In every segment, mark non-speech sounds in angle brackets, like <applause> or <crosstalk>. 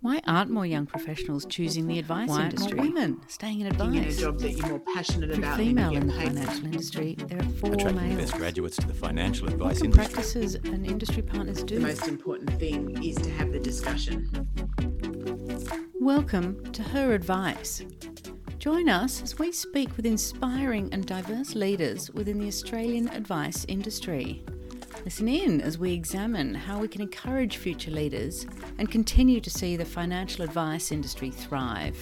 Why aren't more young professionals choosing the advice Why aren't industry? more women staying in advice. in a job that you're more passionate If you're about. female in the paid financial industry, there are four attracting the males. best graduates to the financial What advice can industry. practices and industry partners do. The do? most important thing is to have the discussion. Welcome to Her Advice. Join us as we speak with inspiring and diverse leaders within the Australian advice industry. Listen in as we examine how we can encourage future leaders and continue to see the financial advice industry thrive.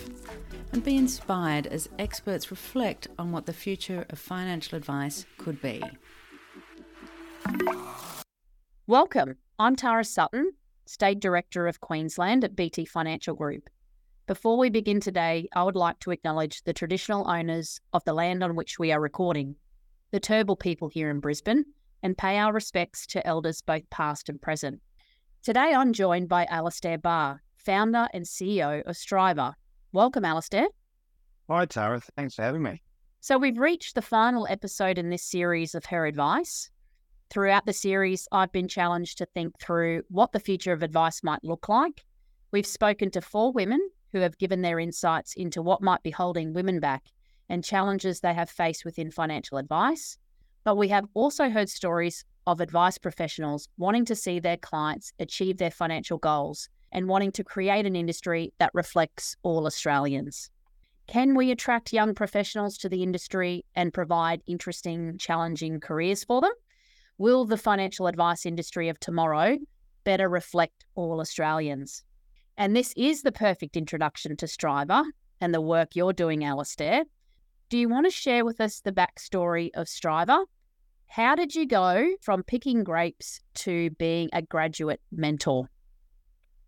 And be inspired as experts reflect on what the future of financial advice could be. Welcome. I'm Tara Sutton, State Director of Queensland at BT Financial Group. Before we begin today, I would like to acknowledge the traditional owners of the land on which we are recording, the Turrbal people here in Brisbane, and pay our respects to elders both past and present. Today I'm joined by Alisdair Barr, founder and CEO of Striver. Welcome, Alisdair. Hi, Tara. Thanks for having me. So, we've reached the final episode in this series of Her Advice. Throughout the series, I've been challenged to think through what the future of advice might look like. We've spoken to four women who have given their insights into what might be holding women back and challenges they have faced within financial advice. But we have also heard stories of advice professionals wanting to see their clients achieve their financial goals and wanting to create an industry that reflects all Australians. Can we attract young professionals to the industry and provide interesting, challenging careers for them? Will the financial advice industry of tomorrow better reflect all Australians? And this is the perfect introduction to Striver and the work you're doing, Alisdair. Do you want to share with us the backstory of Striver? How did you go from picking grapes to being a graduate mentor?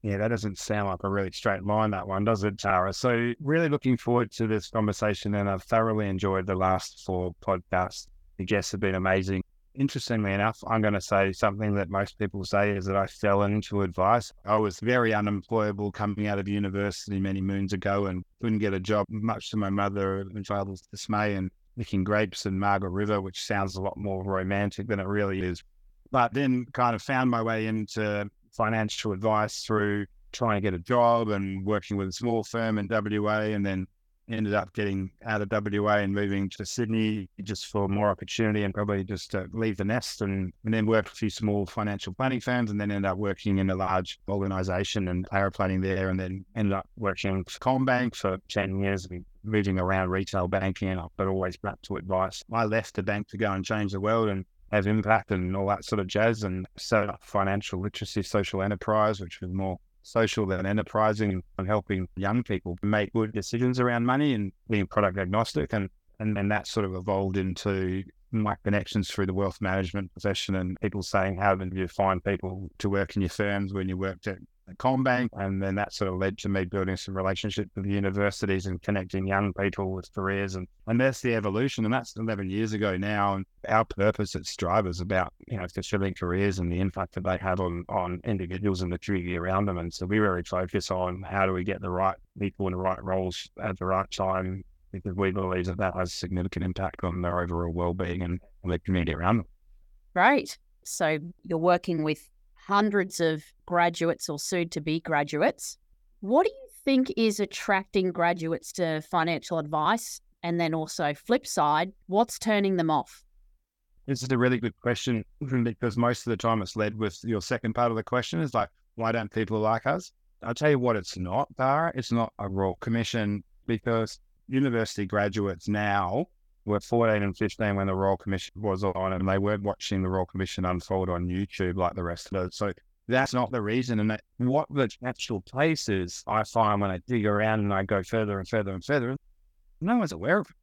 Yeah, that doesn't sound like a really straight line, that one, does it, Tara? So, really looking forward to this conversation, and I've thoroughly enjoyed the last four podcasts. The guests have been amazing. Interestingly enough, I'm going to say something that most people say is that I fell into advice. I was very unemployable coming out of university many moons ago and couldn't get a job, much to my mother and father's dismay, and picking grapes in Margaret River, which sounds a lot more romantic than it really is. But then kind of found my way into financial advice through trying to get a job and working with a small firm in WA, and then ended up getting out of WA and moving to Sydney just for more opportunity and probably just to leave the nest and, and then worked a few small financial planning firms and then ended up working in a large organization and paraplanning there and then ended up working for CommBank for 10 years and moving around retail banking but always back to advice. I left the bank to go and change the world and have impact and all that sort of jazz and set up financial literacy social enterprise, which was more social and enterprising and helping young people make good decisions around money and being product agnostic. And, and that sort of evolved into my connections through the wealth management profession and people saying, how did you find people to work in your firms when you worked at CommBank? And then that sort of led to me building some relationships with the universities and connecting young people with careers. And, and that's the evolution. And that's 11 years ago now. And our purpose at Strive is about, you know, fulfilling careers and the impact that they have on, on individuals and the community around them. And so we really focus on how do we get the right people in the right roles at the right time because we believe that that has significant impact on their overall well-being and the community around them. Right. So you're working with hundreds of graduates or soon to be graduates. What do you think is attracting graduates to financial advice? And then also, flip side, what's turning them off? This is a really good question <clears throat> because most of the time it's led with your second part of the question is like, why don't people like us? I'll tell you what it's not, Tara. It's not a Royal Commission because university graduates now were 14 and 15 when the Royal Commission was on and they weren't watching the Royal Commission unfold on YouTube like the rest of us. So that's not the reason. And that, what the actual place is, I find when I dig around and I go further and further and further, no one's aware of it.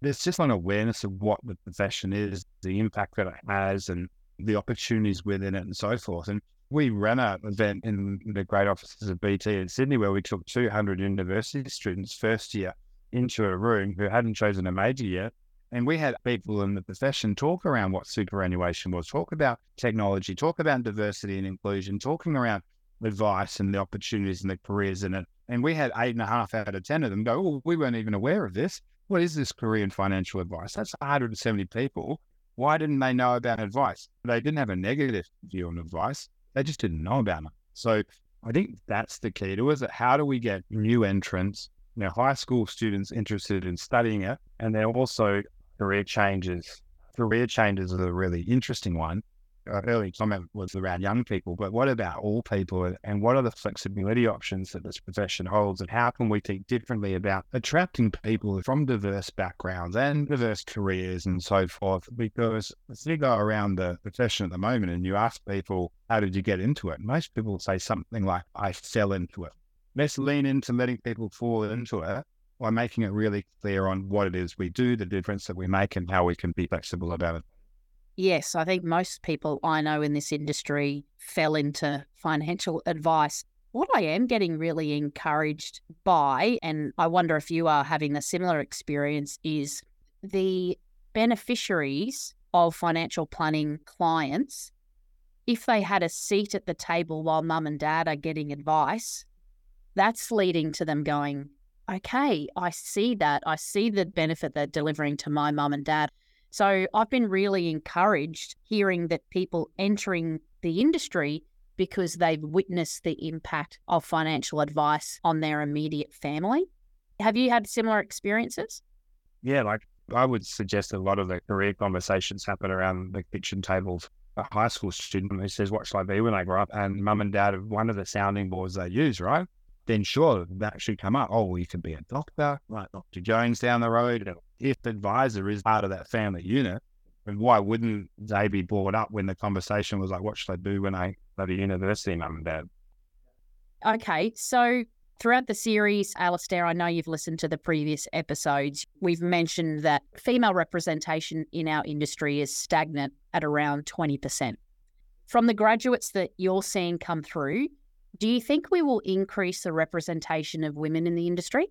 There's just an awareness of what the profession is, the impact that it has, and the opportunities within it, and so forth. And we ran an event in the great offices of BT in Sydney where we took 200 university students first year into a room who hadn't chosen a major yet. And we had people in the profession talk around what superannuation was, talk about technology, talk about diversity and inclusion, talking around advice and the opportunities and the careers in it. And we had eight and a half out of 10 of them go, Oh, we weren't even aware of this. What is this career in financial advice? That's 170 people. Why didn't they know about advice? They didn't have a negative view on advice. They just didn't know about it. So I think that's the key to it. How do we get new entrants, you know, high school students interested in studying it, and then also career changes. Career changes are a really interesting one uh, early comment was around young people, but what about all people and what are the flexibility options that this profession holds and how can we think differently about attracting people from diverse backgrounds and diverse careers and so forth? Because if you go around the profession at the moment and you ask people, how did you get into it? Most people say something like, I fell into it. Let's lean into letting people fall into it by making it really clear on what it is we do, the difference that we make, and how we can be flexible about it. Yes, I think most people I know in this industry fell into financial advice. What I am getting really encouraged by, and I wonder if you are having a similar experience, is the beneficiaries of financial planning clients, if they had a seat at the table while mum and dad are getting advice, that's leading to them going, okay, I see that. I see the benefit they're delivering to my mum and dad. So I've been really encouraged hearing that people entering the industry because they've witnessed the impact of financial advice on their immediate family. Have you had similar experiences? Yeah, like I would suggest a lot of the career conversations happen around the kitchen tables. A high school student who says, What shall I be when I grow up? And mum and dad are one of the sounding boards they use, right? Then sure, that should come up. Oh, you could be a doctor, like Dr. Jones down the road, if the advisor is part of that family unit, and why wouldn't they be brought up when the conversation was like, what should I do when I go to university, mum and dad? Okay. So throughout the series, Alisdair, I know you've listened to the previous episodes. We've mentioned that female representation in our industry is stagnant at around 20%. From the graduates that you're seeing come through, do you think we will increase the representation of women in the industry?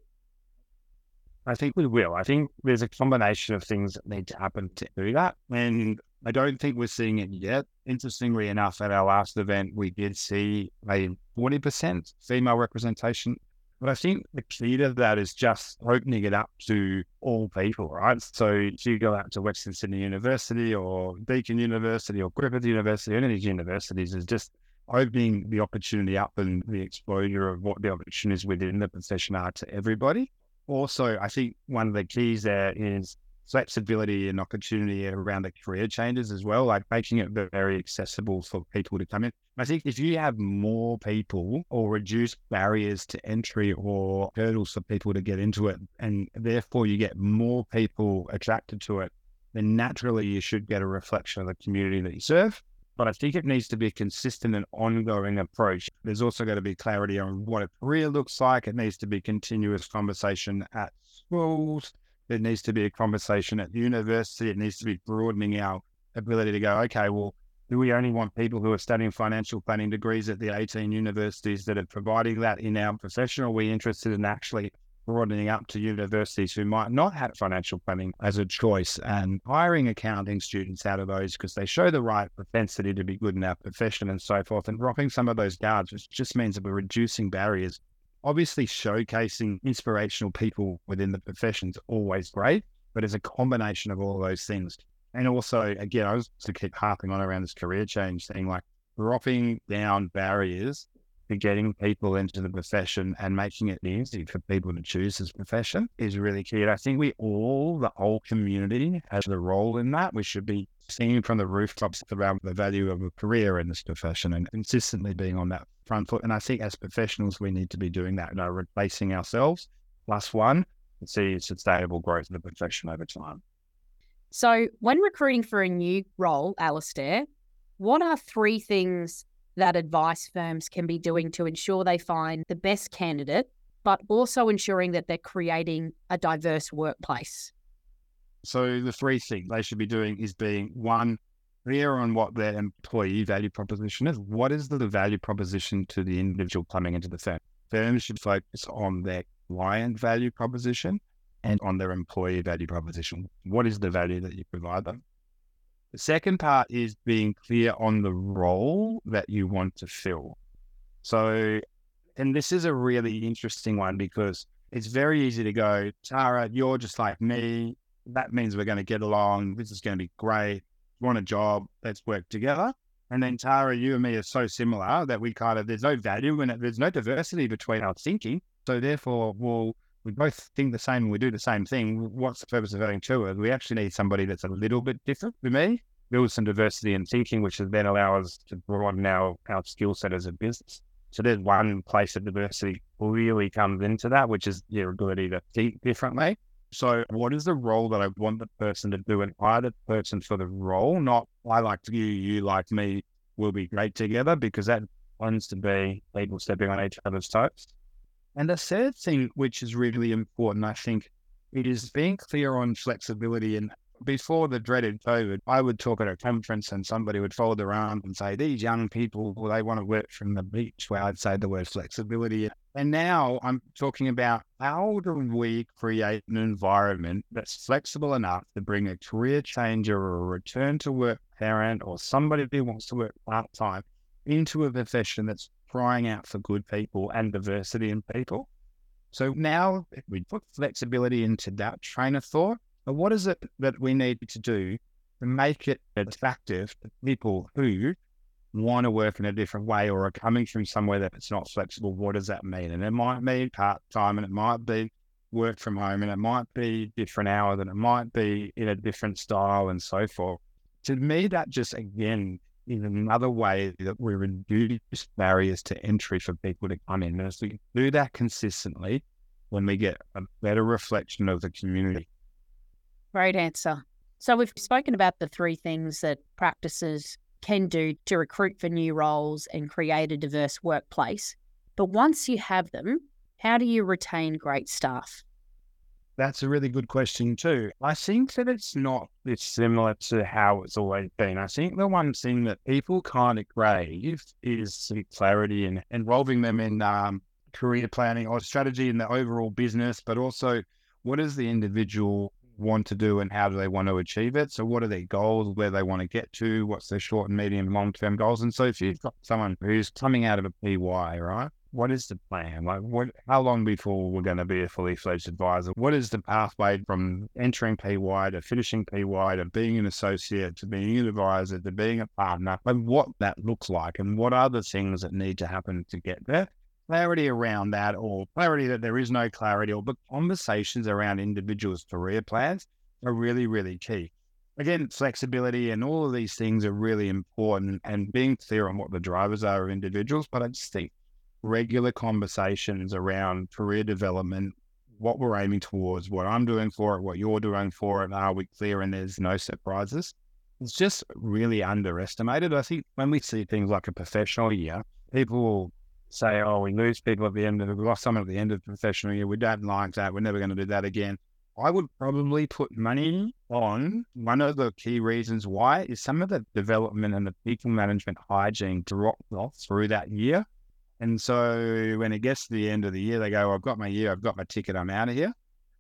I think we will. I think there's a combination of things that need to happen to do that. And I don't think we're seeing it yet. Interestingly enough, at our last event, we did see a 40% female representation. But I think the key to that is just opening it up to all people, right? So if you go out to Western Sydney University or Deakin University or Griffith University, any of these universities is just opening the opportunity up and the exposure of what the opportunities within the profession are to everybody also, I think one of the keys there is flexibility and opportunity around the career changes as well, like making it very accessible for people to come in. I think if you have more people or reduce barriers to entry or hurdles for people to get into it, and therefore you get more people attracted to it, then naturally you should get a reflection of the community that you serve. But I think it needs to be a consistent and ongoing approach. There's also got to be clarity on what a career looks like. It needs to be continuous conversation at schools. It needs to be a conversation at the university. It needs to be broadening our ability to go, okay, well, do we only want people who are studying financial planning degrees at the 18 universities that are providing that in our profession? Or are we interested in actually broadening up to universities who might not have financial planning as a choice and hiring accounting students out of those because they show the right propensity to be good in our profession and so forth and dropping some of those guards, which just means that we're reducing barriers. Obviously, showcasing inspirational people within the profession is always great, but it's a combination of all of those things. And also, again, I was to keep harping on around this career change thing, like dropping down barriers getting people into the profession and making it easy for people to choose this profession is really key. And I think we all, the whole community, has a role in that. We should be singing from the rooftops around the value of a career in this profession and consistently being on that front foot. And I think as professionals, we need to be doing that, know, replacing ourselves plus one to see sustainable growth in the profession over time. So, when recruiting for a new role, Alisdair, what are three things that advice firms can be doing to ensure they find the best candidate, but also ensuring that they're creating a diverse workplace? So, the three things they should be doing is being one, clear on what their employee value proposition is. What is the value proposition to the individual coming into the firm? Firms should focus on their client value proposition and on their employee value proposition. What is the value that you provide them? The second part is being clear on the role that you want to fill. So, and this is a really interesting one because it's very easy to go, Tara, you're just like me. That means we're going to get along. This is going to be great. Want a job? Let's work together. And then Tara, you and me are so similar that we kind of, there's no value and there's no diversity between our thinking. So therefore, we'll, we both think the same and we do the same thing. What's the purpose of having two? We actually need somebody that's a little bit different to me, build some diversity in thinking, which then allow us to broaden our, our skill set as a business. So there's one place that diversity really comes into that, which is your ability to think differently. So what is the role that I want the person to do and hire the person for the role? Not I like you, you like me, we'll be great together because that tends to be people stepping on each other's toes. And the third thing, which is really important, I think, it is being clear on flexibility and before the dreaded COVID, I would talk at a conference and somebody would fold their arms and say, These young people, well, they want to work from the beach, where I'd say the word flexibility. And now I'm talking about how do we create an environment that's flexible enough to bring a career changer or a return to work parent or somebody who wants to work part time into a profession that's crying out for good people and diversity in people. So now we put flexibility into that train of thought but what is it that we need to do to make it attractive to people who want to work in a different way or are coming from somewhere that it's not flexible? What does that mean? And it might mean part time and it might be work from home and it might be different hours and it might be in a different style and so forth. To me, that just again is another way that we reduce barriers to entry for people to come in. And as we do that consistently, when we get a better reflection of the community, Great answer. So we've spoken about the three things that practices can do to recruit for new roles and create a diverse workplace. But once you have them, how do you retain great staff? That's a really good question too. I think that it's not it's similar to how it's always been. I think the one thing that people kind of crave is clarity and involving them in um, career planning or strategy in the overall business, but also what is the individual want to do and how do they want to achieve it. So, what are their goals, where they want to get to, what's their short and medium long term goals. And so, if you've got someone who's coming out of a PY, right? What is the plan? Like, what? How long before we're going to be a fully fledged advisor? What is the pathway from entering PY to finishing PY to being an associate to being an advisor to being a partner? And what that looks like, and what are the things that need to happen to get there? clarity around that or clarity that there is no clarity or but conversations around individuals' career plans are really, really key. Again, flexibility and all of these things are really important and being clear on what the drivers are of individuals. But I just think regular conversations around career development, what we're aiming towards, what I'm doing for it, what you're doing for it, are we clear and there's no surprises? It's just really underestimated. I think when we see things like a professional year, people will say, oh, we lose people at the end of we lost someone at the end of the professional year. We don't like that. We're never going to do that again. I would probably put money on one of the key reasons why is some of the development and the people management hygiene dropped off through that year. And so when it gets to the end of the year, they go, I've got my year, I've got my ticket, I'm out of here.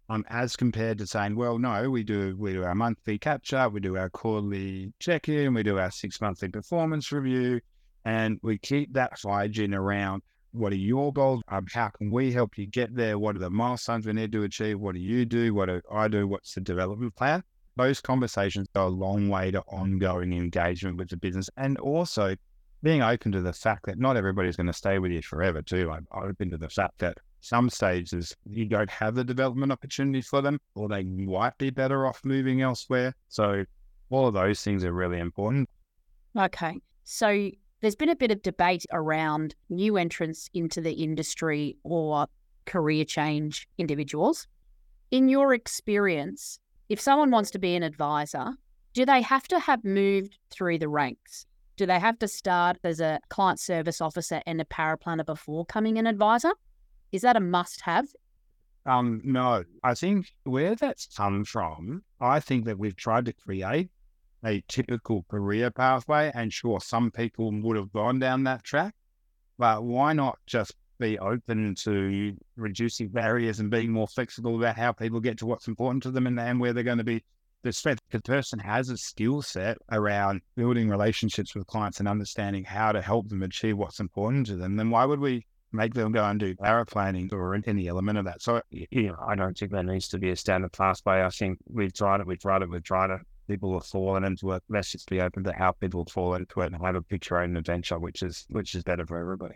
Um, as compared to saying, well, no, we do we do our monthly up, we do our quarterly check in, we do our six monthly performance review, and we keep that hygiene around what are your goals? Um, how can we help you get there? What are the milestones we need to achieve? What do you do? What do I do? What's the development plan? Those conversations go a long way to ongoing engagement with the business and also being open to the fact that not everybody's going to stay with you forever too. I'm open to the fact that some stages you don't have the development opportunity for them or they might be better off moving elsewhere. So all of those things are really important. Okay. So there's been a bit of debate around new entrants into the industry or career change individuals. In your experience, if someone wants to be an advisor, do they have to have moved through the ranks? Do they have to start as a client service officer and a paraplanner before coming an advisor? Is that a must have? Um, no, I think where that's come from, I think that we've tried to create a typical career pathway. And sure, some people would have gone down that track, but why not just be open to reducing barriers and being more flexible about how people get to what's important to them and, and where they're going to be the strength. The person has a skill set around building relationships with clients and understanding how to help them achieve what's important to them. Then why would we make them go and do planning or any element of that? So, you know, I don't think there needs to be a standard pathway. I think we've tried it, we've tried it, we've tried it people have fallen into it. Let's just be open to how people fall into it and have a picture own adventure, which is which is better for everybody.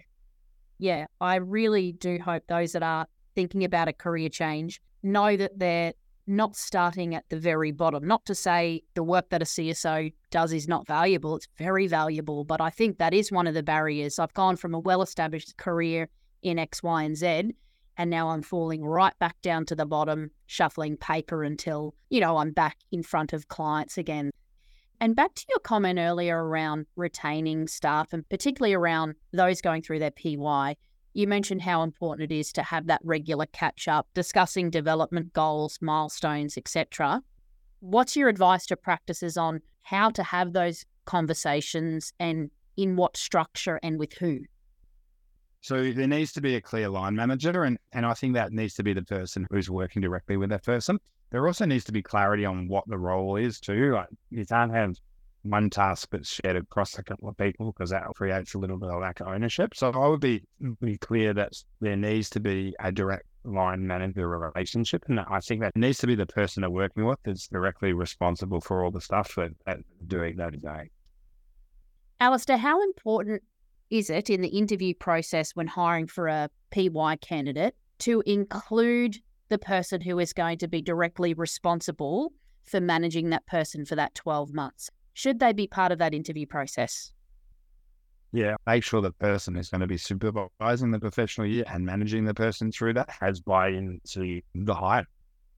Yeah, I really do hope those that are thinking about a career change know that they're not starting at the very bottom. Not to say the work that a CSO does is not valuable, it's very valuable, but I think that is one of the barriers. I've gone from a well established career in X, Y, and Z, and now I'm falling right back down to the bottom, shuffling paper until, you know, I'm back in front of clients again. And back to your comment earlier around retaining staff and particularly around those going through their PY, you mentioned how important it is to have that regular catch up, discussing development goals, milestones, etc. What's your advice to practices on how to have those conversations and in what structure and with who? So there needs to be a clear line manager, and, and I think that needs to be the person who's working directly with that person. There also needs to be clarity on what the role is too. Like you can't have one task that's shared across a couple of people because that creates a little bit of lack of ownership. So I would be be clear that there needs to be a direct line manager relationship, and I think that needs to be the person they're working with that's directly responsible for all the stuff that, that doing day to day. Alisdair, how important is it in the interview process when hiring for a PY candidate to include the person who is going to be directly responsible for managing that person for that 12 months? Should they be part of that interview process? Yeah, make sure the person is going to be supervising the professional year and managing the person through that has buy in to the hire.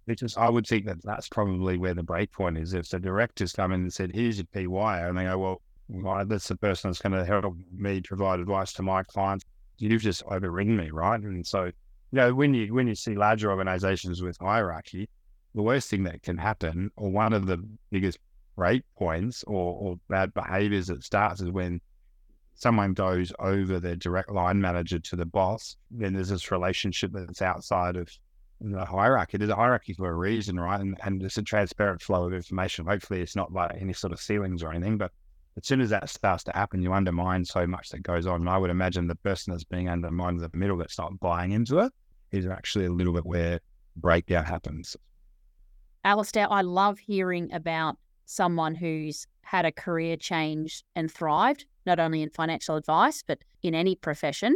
Because I would think that that's probably where the break point is. If the director's come in and said, here's your PY, and they go, well, well that's the person that's going to help me provide advice to my clients. You've just overridden me, right? And so, you know, when you when you see larger organizations with hierarchy, the worst thing that can happen, or one of the biggest break points or, or bad behaviors that starts is when someone goes over their direct line manager to the boss, then there's this relationship that's outside of the hierarchy. There's a hierarchy for a reason, right? And, and it's a transparent flow of information. Hopefully, it's not like any sort of ceilings or anything, but as soon as that starts to happen, you undermine so much that goes on. And I would imagine the person that's being undermined in the middle that's not buying into it is actually a little bit where breakdown happens. Alisdair, I love hearing about someone who's had a career change and thrived, not only in financial advice, but in any profession.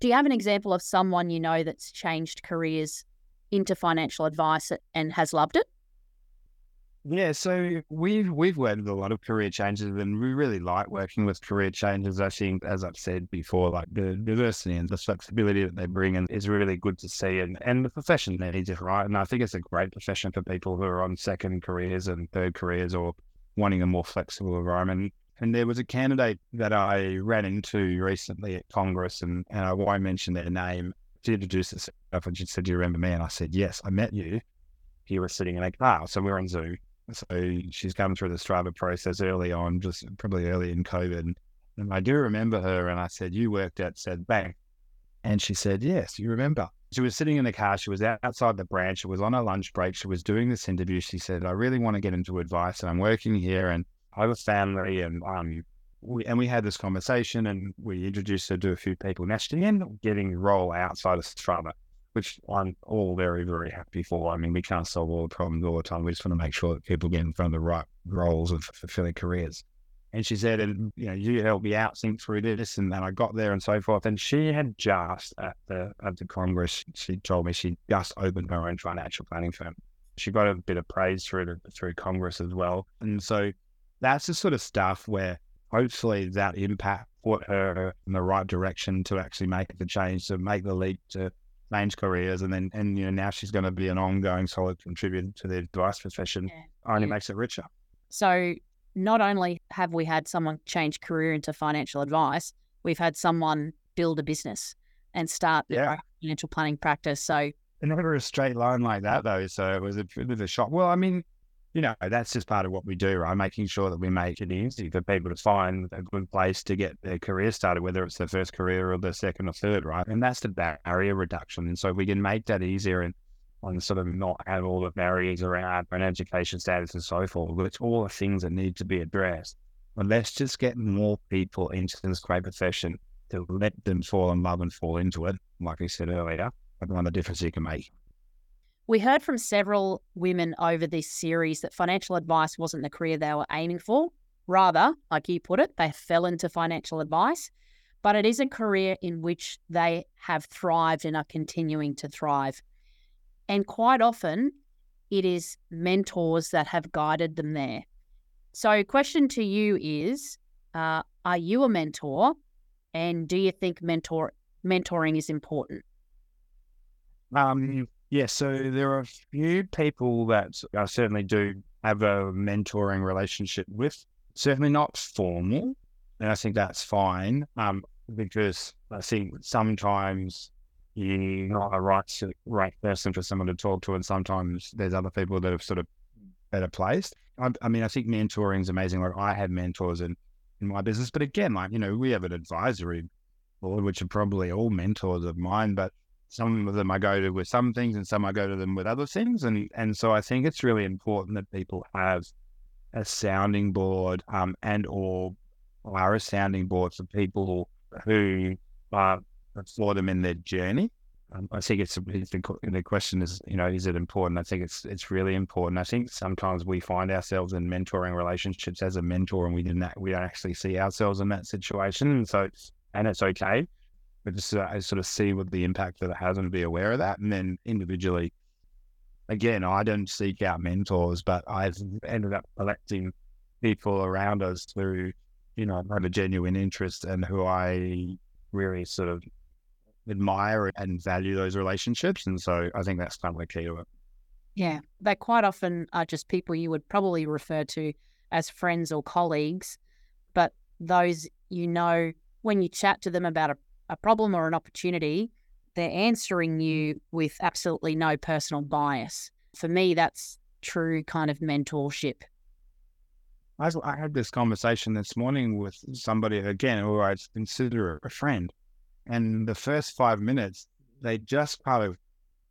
Do you have an example of someone you know that's changed careers into financial advice and has loved it? Yeah, so we've we've worked with a lot of career changes, and we really like working with career changes. I think, as I've said before, like the diversity and the flexibility that they bring in is really good to see, and and the profession needs it, right? And I think it's a great profession for people who are on second careers and third careers or wanting a more flexible environment. And there was a candidate that I ran into recently at Congress, and, and I won't mention their name. to introduce herself and she said, Do you remember me? And I said, Yes, I met you. You were sitting in a car. So we were on Zoom so she's come through the Striver process early on, just probably early in COVID. And I do remember her, and I said, "You worked at said bank," and she said, "Yes, you remember." She was sitting in the car. She was outside the branch. She was on a lunch break. She was doing this interview. She said, "I really want to get into advice, and I'm working here, and I have a family, and um, we, and we had this conversation, and we introduced her to a few people. Now she ended up getting role outside of Strava which I'm all very, very happy for. I mean, we can't solve all the problems all the time. We just want to make sure that people get in front of the right roles and fulfilling careers. And she said, and you know, you helped me out think through this, and then I got there and so forth. And she had just at the at the Congress, she told me she just opened her own financial planning firm. She got a bit of praise through through Congress as well. And so that's the sort of stuff where hopefully that impact put her in the right direction to actually make the change, to make the leap to change careers, and then and you know now she's going to be an ongoing solid contributor to the advice profession. Yeah. Only yeah. makes it richer. So not only have we had someone change career into financial advice, we've had someone build a business and start yeah. financial planning practice. So never a straight line like that though. So it was a bit of a shock. Well, I mean, you know, that's just part of what we do, right? Making sure that we make it easy for people to find a good place to get their career started, whether it's their first career or their second or third, right? And that's the barrier reduction. And so we can make that easier and on sort of not have all the barriers around an education status and so forth, which all the things that need to be addressed. But let's just get more people into this great profession to let them fall in love and fall into it. Like I said earlier, one the difference you can make. We heard from several women over this series that financial advice wasn't the career they were aiming for. Rather, like you put it, they fell into financial advice, but it is a career in which they have thrived and are continuing to thrive. And quite often, it is mentors that have guided them there. So, question to you is uh, Are you a mentor? And do you think mentor mentoring is important? Um, yeah, so there are a few people that I certainly do have a mentoring relationship with. Certainly not formal, and I think that's fine. Um, because I think sometimes you're not a right right person for someone to talk to, and sometimes there's other people that are sort of better placed. I, I mean, I think mentoring is amazing. Like I have mentors in in my business, but again, like you know, we have an advisory board, which are probably all mentors of mine, but some of them I go to with some things and some I go to them with other things. And and so I think it's really important that people have a sounding board um, and or are a sounding board for people who uh, for them in their journey. Um, I think it's, it's the, the question is, you know, is it important? I think it's it's really important. I think sometimes we find ourselves in mentoring relationships as a mentor, and we didn't we don't actually see ourselves in that situation, and so and it's okay but just uh, sort of see what the impact that it has and be aware of that. And then individually, again, I don't seek out mentors, but I've ended up collecting people around us who, you know, have a genuine interest and who I really sort of admire and value those relationships. And so I think that's kind of the key to it. Yeah, they quite often are just people you would probably refer to as friends or colleagues, but those you know when you chat to them about a a problem or an opportunity, they're answering you mm. with absolutely no personal bias. For me, that's true kind of mentorship. I, I had this conversation this morning with somebody again who I consider a friend. And the first five minutes, they just kind of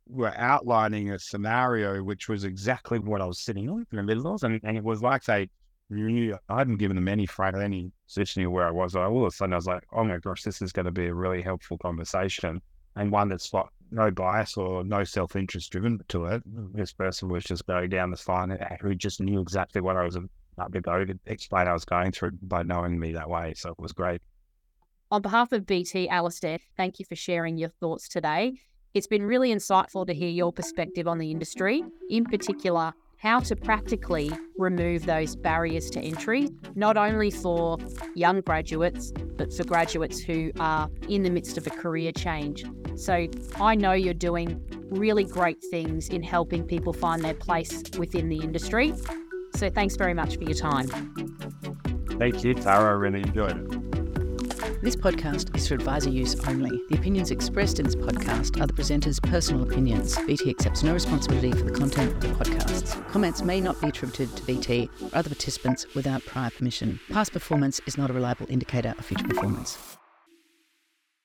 were outlining a scenario which was exactly what I was sitting on in the middle of. And, and it was like they really, I hadn't given them any fright, any positioning where I was. All of a sudden, I was like, oh my gosh, this is going to be a really helpful conversation and one that's like no bias or no self interest driven to it. This person was just going down the line who just knew exactly what I was about to go to explain I was going through by knowing me that way. So it was great. On behalf of BT, Alisdair, thank you for sharing your thoughts today. It's been really insightful to hear your perspective on the industry, in particular, how to practically remove those barriers to entry, not only for young graduates, but for graduates who are in the midst of a career change. So I know you're doing really great things in helping people find their place within the industry. So thanks very much for your time. Thank you, Tara. I really enjoyed it. This podcast is for advisor use only. The opinions expressed in this podcast are the presenter's personal opinions. BT accepts no responsibility for the content of the podcasts. Comments may not be attributed to BT or other participants without prior permission. Past performance is not a reliable indicator of future performance.